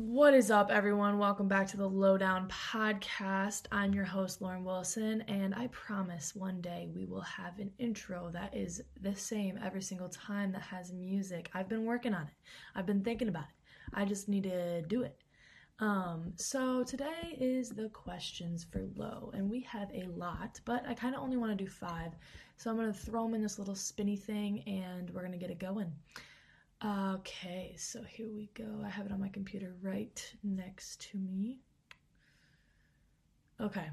What is up, everyone? Welcome back to the Lowdown Podcast. I'm your host, Lauren Wilson, and I promise one day we will have an intro that is the same every single time that has music. I've been working on it, I've been thinking about it. I just need to do it. Um, so today is the questions for Lo, and we have a lot, but I kind of only want to do five. So I'm going to throw them in this little spinny thing, and we're going to get it going. Okay, so here we go. I have it on my computer right next to me. Okay.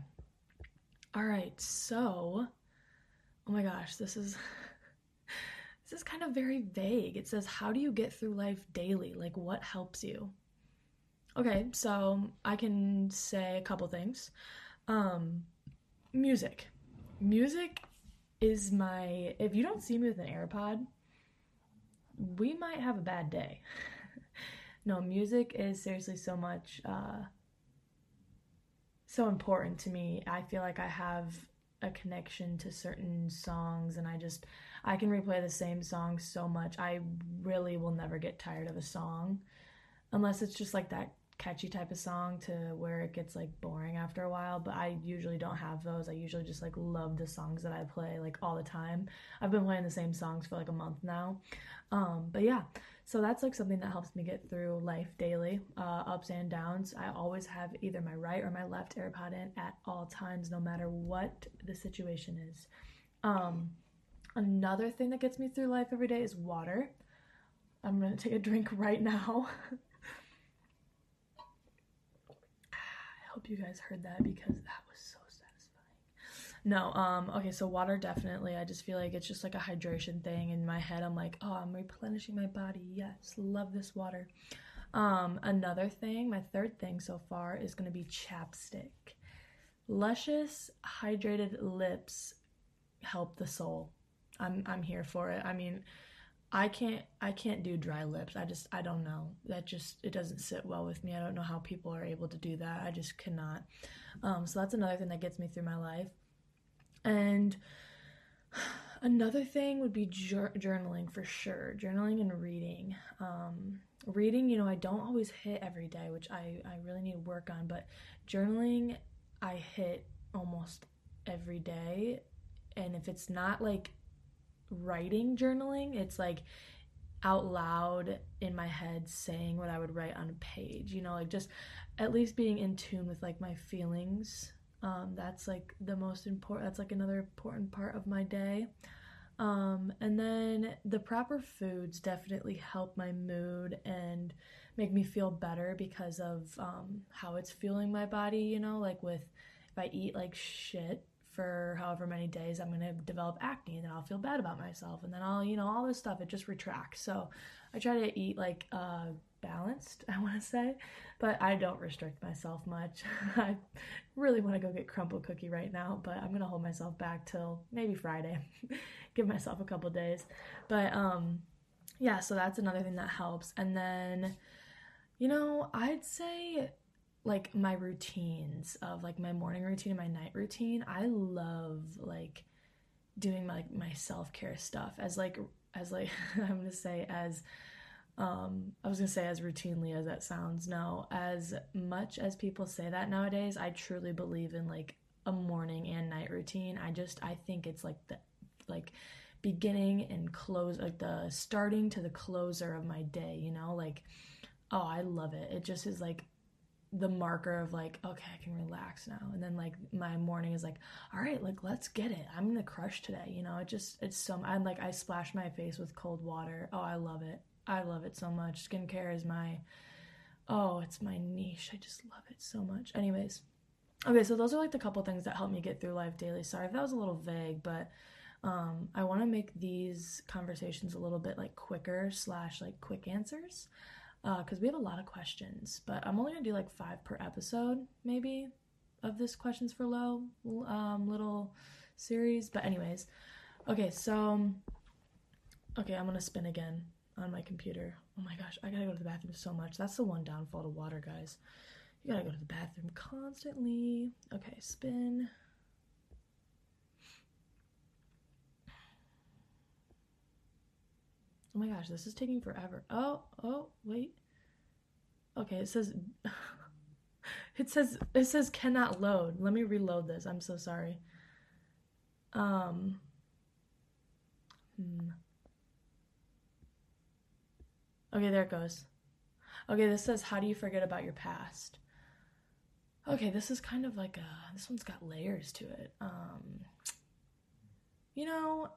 All right, so oh my gosh, this is this is kind of very vague. It says, "How do you get through life daily? Like what helps you?" Okay, so I can say a couple things. Um music. Music is my if you don't see me with an AirPod, we might have a bad day. no, music is seriously so much, uh, so important to me. I feel like I have a connection to certain songs and I just, I can replay the same song so much. I really will never get tired of a song unless it's just like that catchy type of song to where it gets like boring after a while but i usually don't have those i usually just like love the songs that i play like all the time i've been playing the same songs for like a month now um, but yeah, so that's like something that helps me get through life daily, uh, ups and downs. I always have either my right or my left AirPod in at all times, no matter what the situation is. Um, another thing that gets me through life every day is water. I'm gonna take a drink right now. Hope you guys heard that because that was so satisfying. no, um, okay, so water definitely. I just feel like it's just like a hydration thing. In my head, I'm like, oh, I'm replenishing my body. Yes, love this water. Um, another thing, my third thing so far is gonna be chapstick. Luscious, hydrated lips help the soul. I'm I'm here for it. I mean, I can't I can't do dry lips. I just I don't know. That just it doesn't sit well with me. I don't know how people are able to do that. I just cannot. Um, so that's another thing that gets me through my life. And another thing would be jur- journaling for sure. Journaling and reading. Um, reading, you know, I don't always hit every day, which I, I really need to work on, but journaling, I hit almost every day. And if it's not like writing journaling, it's like out loud in my head saying what I would write on a page, you know, like just at least being in tune with like my feelings um, that's like the most important, that's like another important part of my day. Um, and then the proper foods definitely help my mood and make me feel better because of um, how it's fueling my body, you know, like with if I eat like shit for however many days, I'm gonna develop acne and then I'll feel bad about myself and then I'll, you know, all this stuff, it just retracts. So I try to eat like uh, balanced, I want to say, but I don't restrict myself much. I really want to go get Crumbl cookie right now, but I'm going to hold myself back till maybe Friday. Give myself a couple days. But um yeah, so that's another thing that helps. And then you know, I'd say like my routines of like my morning routine and my night routine. I love like doing my, like my self-care stuff as like as like I'm to say as um i was gonna say as routinely as that sounds. No as much as people say that nowadays i truly believe in like a morning and night routine. I just i think it's like the like beginning and close like the starting to the closer of my day you know? Like oh i love it. It just is like the marker of like okay i can relax now and then like my morning is like all right like let's get it i'm gonna crush today you know it just it's so i'm like i splash my face with cold water oh i love it I love it so much. Skincare is my oh, it's my niche. I just love it so much. Anyways, okay, so those are like the couple things that help me get through life daily. Sorry if that was a little vague, but um, I want to make these conversations a little bit like quicker slash like quick answers because uh, we have a lot of questions. But I'm only gonna do like five per episode, maybe, of this questions for Lo um, little series. But anyways, okay, so okay, I'm gonna spin again on my computer. Oh my gosh, I gotta go to the bathroom so much. That's the one downfall to water, guys. You gotta go to the bathroom constantly. Okay, spin. Oh my gosh, this is taking forever. Oh, oh, wait. okay, it says it says it says cannot load. Let me reload this. I'm so sorry. Um hmm. Okay, there it goes. Okay, this says how do you forget about your past? Okay, this is kind of like a this one's got layers to it. Um you know,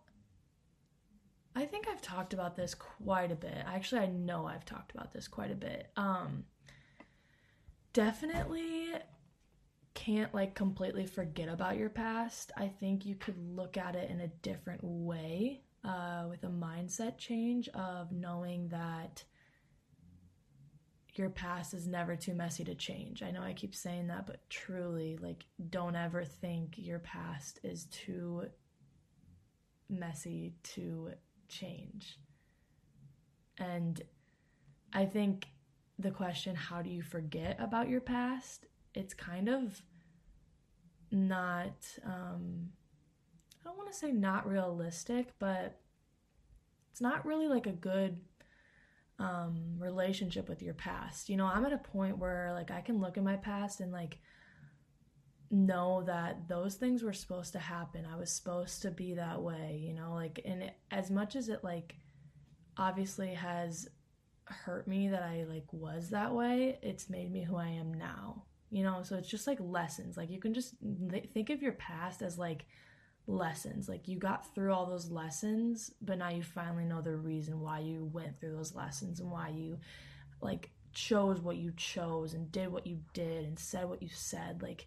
I think I've talked about this quite a bit. Actually, I know I've talked about this quite a bit. Um definitely can't like completely forget about your past. I think you could look at it in a different way uh, with a mindset change of knowing that your past is never too messy to change. I know I keep saying that, but truly, like, don't ever think your past is too messy to change. And I think the question, how do you forget about your past? It's kind of not, um, I don't want to say not realistic, but it's not really like a good um, relationship with your past. You know, I'm at a point where like I can look at my past and like know that those things were supposed to happen. I was supposed to be that way, you know, like and as much as it like obviously has hurt me that I like was that way, it's made me who I am now. You know, so it's just like lessons. Like you can just think of your past as like lessons. Like you got through all those lessons, but now you finally know the reason why you went through those lessons and why you like chose what you chose and did what you did and said what you said. Like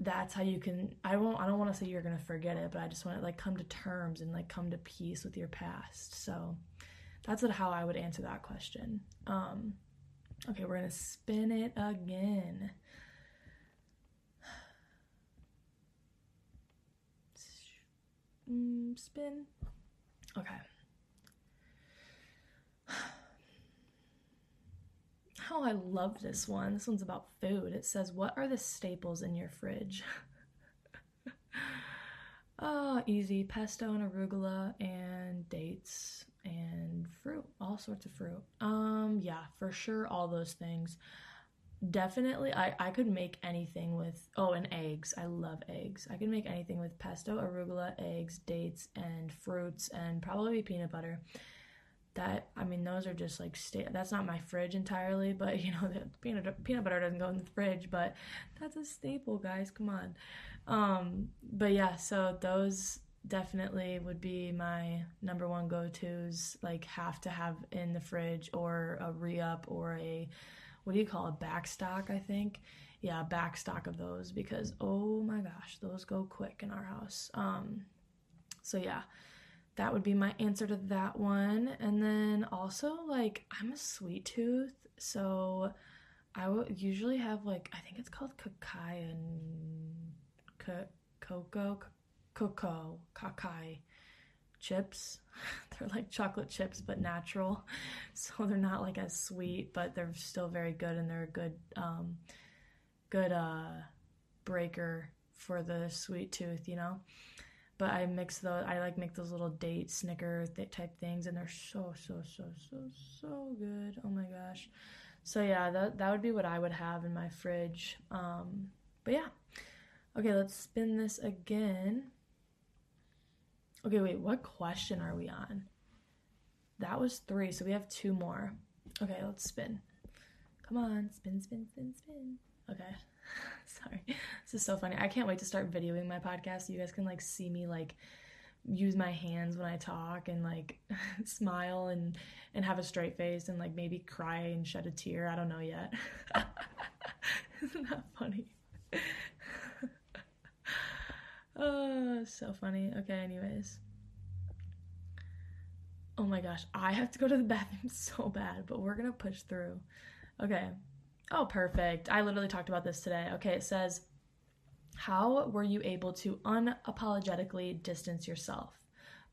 that's how you can I won't I don't want to say you're going to forget it, but I just want to like come to terms and like come to peace with your past. So that's how I would answer that question. Um okay, we're going to spin it again. Mm, spin. Okay. Oh, I love this one. This one's about food. It says, What are the staples in your fridge? oh, easy. Pesto and arugula and dates and fruit. All sorts of fruit. Um, yeah, for sure, all those things definitely I, I could make anything with oh and eggs i love eggs i could make anything with pesto arugula eggs dates and fruits and probably peanut butter that i mean those are just like sta- that's not my fridge entirely but you know the peanut peanut butter doesn't go in the fridge but that's a staple guys come on. Um but yeah so those definitely would be my number one go-to's like have to have in the fridge or a re-up or a what do you call it backstock i think? Yeah backstock of those because oh my gosh those go quick in our house. Um so yeah that would be my answer to that one and then also like i'm a sweet tooth so i would usually have like i think it's called kakai and cocoa cocoa kakai chips. they're like chocolate chips but natural. So they're not like as sweet, but they're still very good and they're a good um good uh breaker for the sweet tooth, you know. But I mix those I like make those little date snicker th- type things and they're so so so so so good. Oh my gosh. So yeah, that that would be what I would have in my fridge. Um but yeah. Okay, let's spin this again. Okay, wait, what question are we on? That was three, so we have two more. Okay, let's spin. Come on, spin, spin, spin, spin. Okay. Sorry. This is so funny. I can't wait to start videoing my podcast so you guys can like see me like use my hands when I talk and like smile and and have a straight face and like maybe cry and shed a tear. I don't know yet. Isn't that funny? Oh, so funny. Okay, anyways. Oh my gosh, I have to go to the bathroom so bad, but we're gonna push through. Okay. Oh, perfect. I literally talked about this today. Okay, it says, How were you able to unapologetically distance yourself?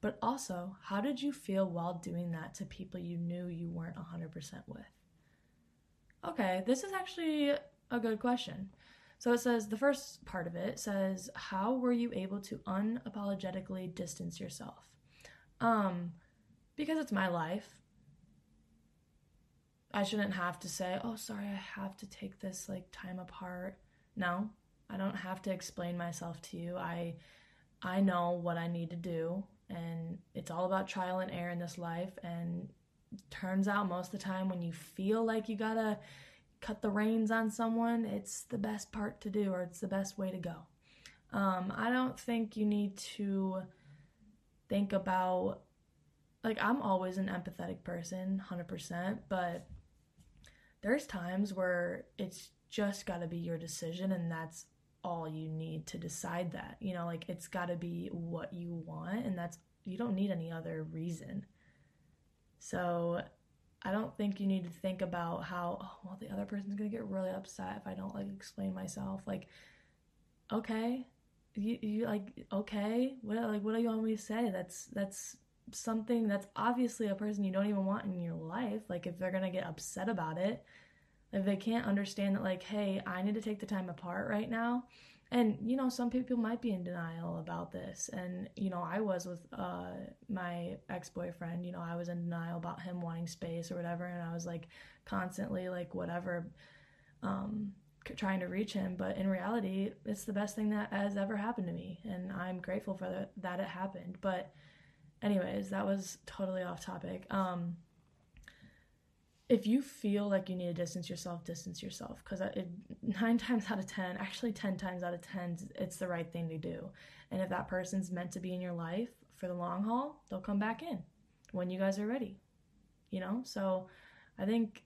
But also, how did you feel while doing that to people you knew you weren't 100% with? Okay, this is actually a good question. So it says the first part of it says, How were you able to unapologetically distance yourself? Um, because it's my life. I shouldn't have to say, "Oh, sorry, I have to take this like time apart." No, I don't have to explain myself to you. I I know what I need to do, and it's all about trial and error in this life. And turns out most of the time, when you feel like you gotta cut the reins on someone, it's the best part to do, or it's the best way to go. Um, I don't think you need to think about like I'm always an empathetic person, 100%, but there's times where it's just got to be your decision and that's all you need to decide that. You know, like it's got to be what you want and that's you don't need any other reason. So, I don't think you need to think about how oh, well the other person's going to get really upset if I don't like explain myself. Like okay, you you like okay, what like what do you want me to say? That's that's something that's obviously a person you don't even want in your life. Like if they're to get upset about it, if they can't understand that like hey i need to take the time apart right now. And you know some people might be in denial about this. And you know i was with uh, my ex-boyfriend you know i was in denial about him wanting space or whatever and i was like constantly like whatever um, trying to reach him. But in reality it's the best thing that has ever happened to me and i'm grateful for that, that it happened. But anyways that was totally off topic um, if you feel like you need to distance yourself, distance yourself. Because nine times out of 10, actually 10 times out of 10, it's the right thing to do. And if that person's meant to be in your life for the long haul, they'll come back in when you guys are ready. You know? So I think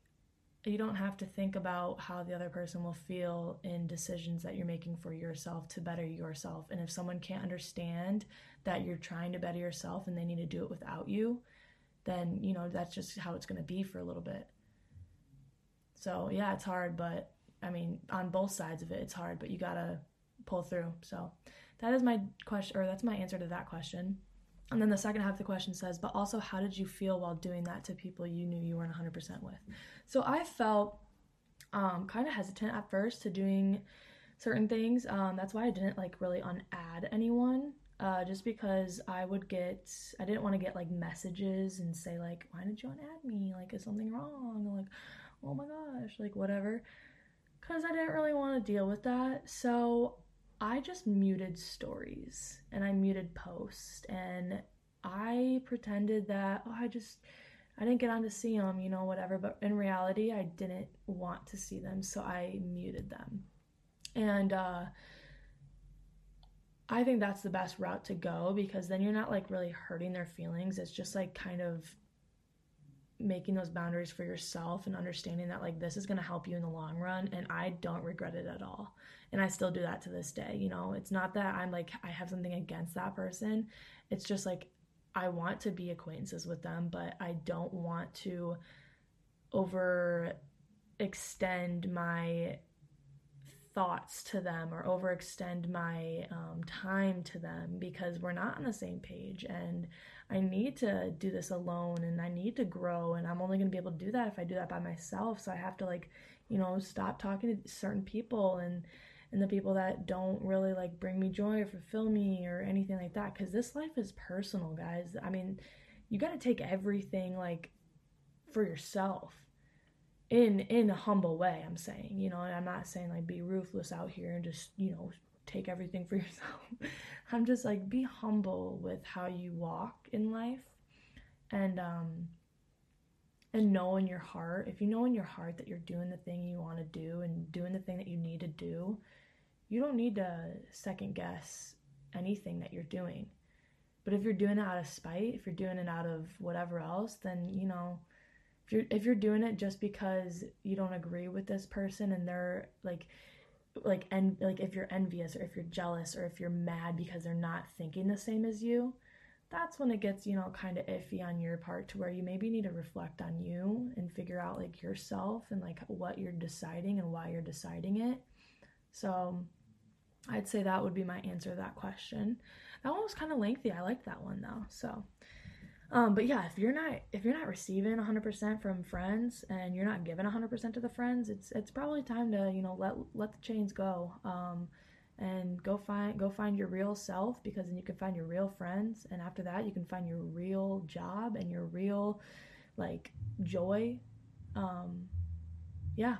you don't have to think about how the other person will feel in decisions that you're making for yourself to better yourself. And if someone can't understand that you're trying to better yourself and they need to do it without you, then you know that's just how it's going to be for a little bit. So yeah it's hard but i mean on both sides of it it's hard but you gotta pull through. So that is my question or that's my answer to that question and then the second half of the question says but also how did you feel while doing that to people you knew you weren't 100% with so i felt um, kind of hesitant at first to doing certain things um, that's why i didn't like really unadd anyone uh, just because I would get, I didn't want to get like messages and say like, why did you unadd me? Like, is something wrong? Or, like, oh my gosh, like whatever. Because I didn't really want to deal with that. So I just muted stories and I muted posts and I pretended that, oh, I just, I didn't get on to see them, you know, whatever. But in reality, I didn't want to see them. So I muted them. And, uh, I think that's the best route to go because then you're not like really hurting their feelings. It's just like kind of making those boundaries for yourself and understanding that like this is going to help you in the long run and I don't regret it at all. And I still do that to this day, you know. It's not that I'm like I have something against that person. It's just like I want to be acquaintances with them, but I don't want to over extend my thoughts to them or overextend my um, time to them because we're not on the same page and i need to do this alone and i need to grow and i'm only going to be able to do that if i do that by myself. So i have to like you know stop talking to certain people and and the people that don't really like bring me joy or fulfill me or anything like that because this life is personal guys. I mean you got to take everything like for yourself in in a humble way i'm saying you know i'm not saying like be ruthless out here and just you know take everything for yourself. I'm just like be humble with how you walk in life and um and know in your heart if you know in your heart that you're doing the thing you want to do and doing the thing that you need to do you don't need to second guess anything that you're doing. But if you're doing it out of spite if you're doing it out of whatever else then you know if you're if you're doing it just because you don't agree with this person and they're like like and like if you're envious or if you're jealous or if you're mad because they're not thinking the same as you that's when it gets you know kind of iffy on your part to where you maybe need to reflect on you and figure out like yourself and like what you're deciding and why you're deciding it. So i'd say that would be my answer to that question. That one was kind of lengthy. I liked that one though. So um, but yeah, if you're not if you're not receiving 100% from friends and you're not giving 100% to the friends, it's it's probably time to you know let let the chains go um, and go find go find your real self because then you can find your real friends and after that you can find your real job and your real like joy um, yeah.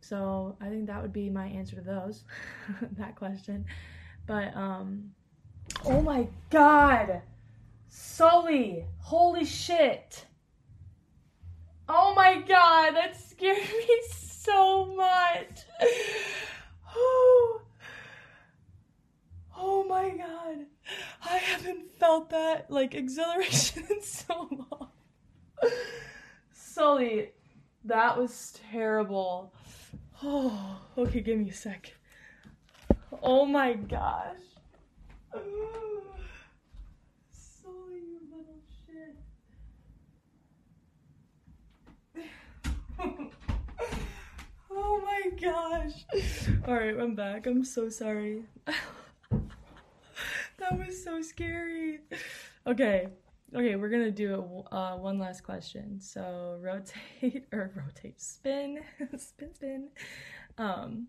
So I think that would be my answer to those, that question. But um, oh my god, Sully, holy shit. Oh my god, that scared me so much. Oh, oh my god. I haven't felt that like exhilaration in so long. Sully, that was terrible. Oh, okay, give me a sec. Oh my gosh. Oh Sully, you little shit. oh my gosh. Alright, I'm back. I'm so sorry. that was so scary. Okay. Okay, we're gonna do uh, one last question. So rotate or rotate, spin, spin, spin. Um.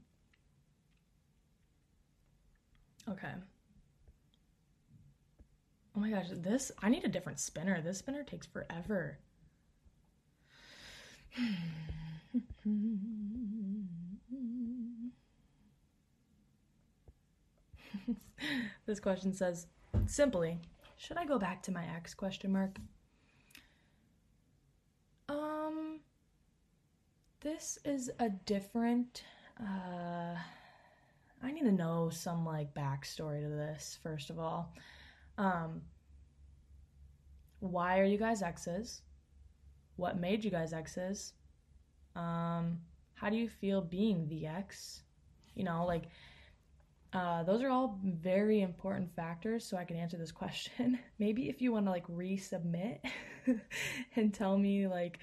Okay. Oh my gosh, this I need a different spinner. This spinner takes forever. this question says simply, should I go back to my ex question mark? Um this is a different uh I need to know some like backstory to this first of all. Um why are you guys exes? What made you guys exes? Um how do you feel being the ex? You know, like uh, those are all very important factors so I can answer this question. Maybe if you want to like resubmit and tell me like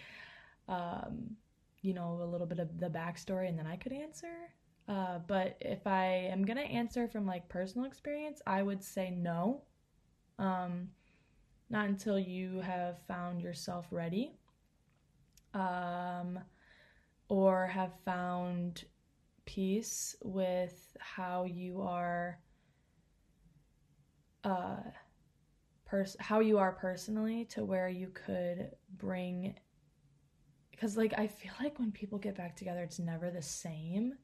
um, you know a little bit of the backstory and then I could answer. Uh, but if I am gonna answer from like personal experience, I would say no. Um, not until you have found yourself ready. Um, or have found peace with how you are uh pers- how you are personally to where you could bring because like I feel like when people get back together it's never the same.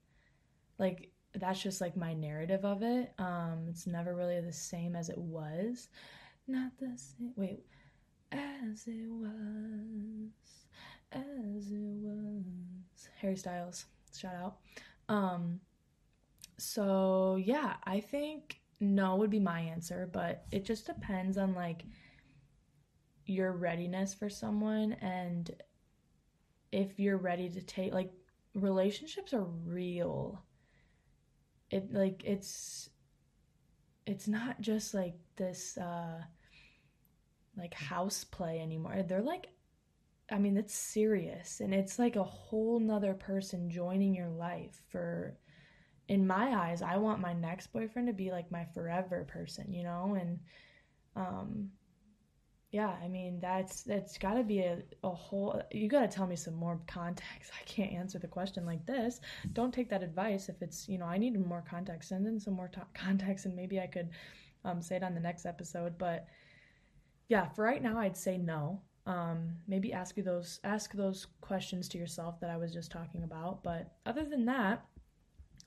Like that's just like my narrative of it. Um it's never really the same as it was. Not the same wait as it was as it was. Harry Styles shout out um, so yeah, I think no would be my answer, but it just depends on like your readiness for someone and if you're ready to take like relationships are real. It like it's it's not just like this uh like house play anymore. They're like I mean, it's serious and it's like a whole nother person joining your life for in my eyes, I want my next boyfriend to be like my forever person, you know? And um yeah, I mean that's that's got to be a, a whole you got to tell me some more context. I can't answer the question like this. Don't take that advice if it's, you know, I need more context. Send in some more to- context and maybe I could um, say it on the next episode, but yeah, for right now I'd say no um, maybe ask you those ask those questions to yourself that I was just talking about. But other than that,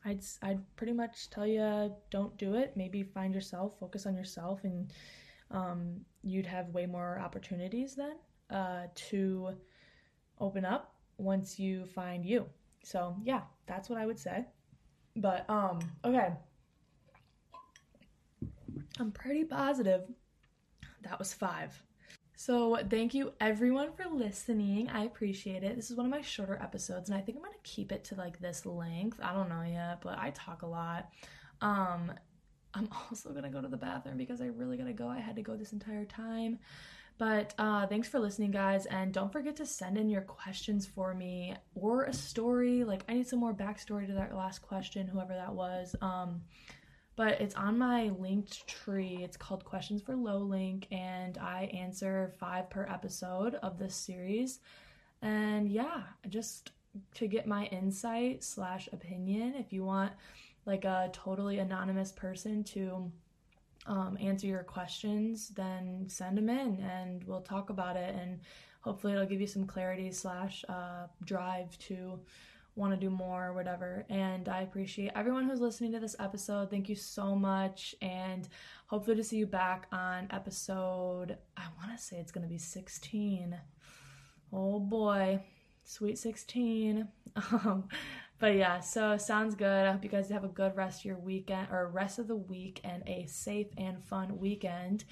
I'd I'd pretty much tell you don't do it. Maybe find yourself, focus on yourself, and um, you'd have way more opportunities then uh, to open up once you find you. So yeah, that's what I would say. But um, okay, I'm pretty positive that was five. So, thank you everyone for listening. I appreciate it. This is one of my shorter episodes, and I think I'm gonna keep it to like this length. I don't know yet, but I talk a lot. Um, I'm also gonna go to the bathroom because I really gotta go. I had to go this entire time. But uh, thanks for listening, guys, and don't forget to send in your questions for me or a story. Like, I need some more backstory to that last question, whoever that was. Um, but it's on my Linktree. It's called Questions for Lo Link, and I answer five per episode of this series. And yeah, just to get my insight slash opinion, if you want like a totally anonymous person to um, answer your questions, then send them in and we'll talk about it. And hopefully it'll give you some clarity slash uh, drive to want to do more or whatever. And I appreciate everyone who's listening to this episode. Thank you so much. And hopefully to see you back on episode, I want to say it's going to be 16. Oh boy, sweet 16. Um, but yeah, so sounds good. I hope you guys have a good rest of your weekend or rest of the week and a safe and fun weekend.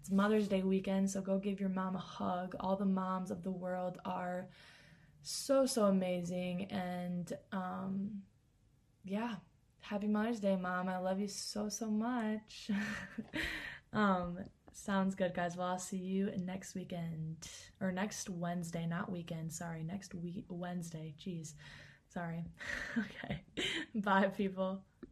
It's Mother's Day weekend, so go give your mom a hug. All the moms of the world are so so amazing. And um yeah happy mother's day mom. I love you so so much. Um sounds good guys. Well i'll see you next weekend or next wednesday not weekend. Sorry next week wednesday. Jeez. Sorry. Okay. Bye people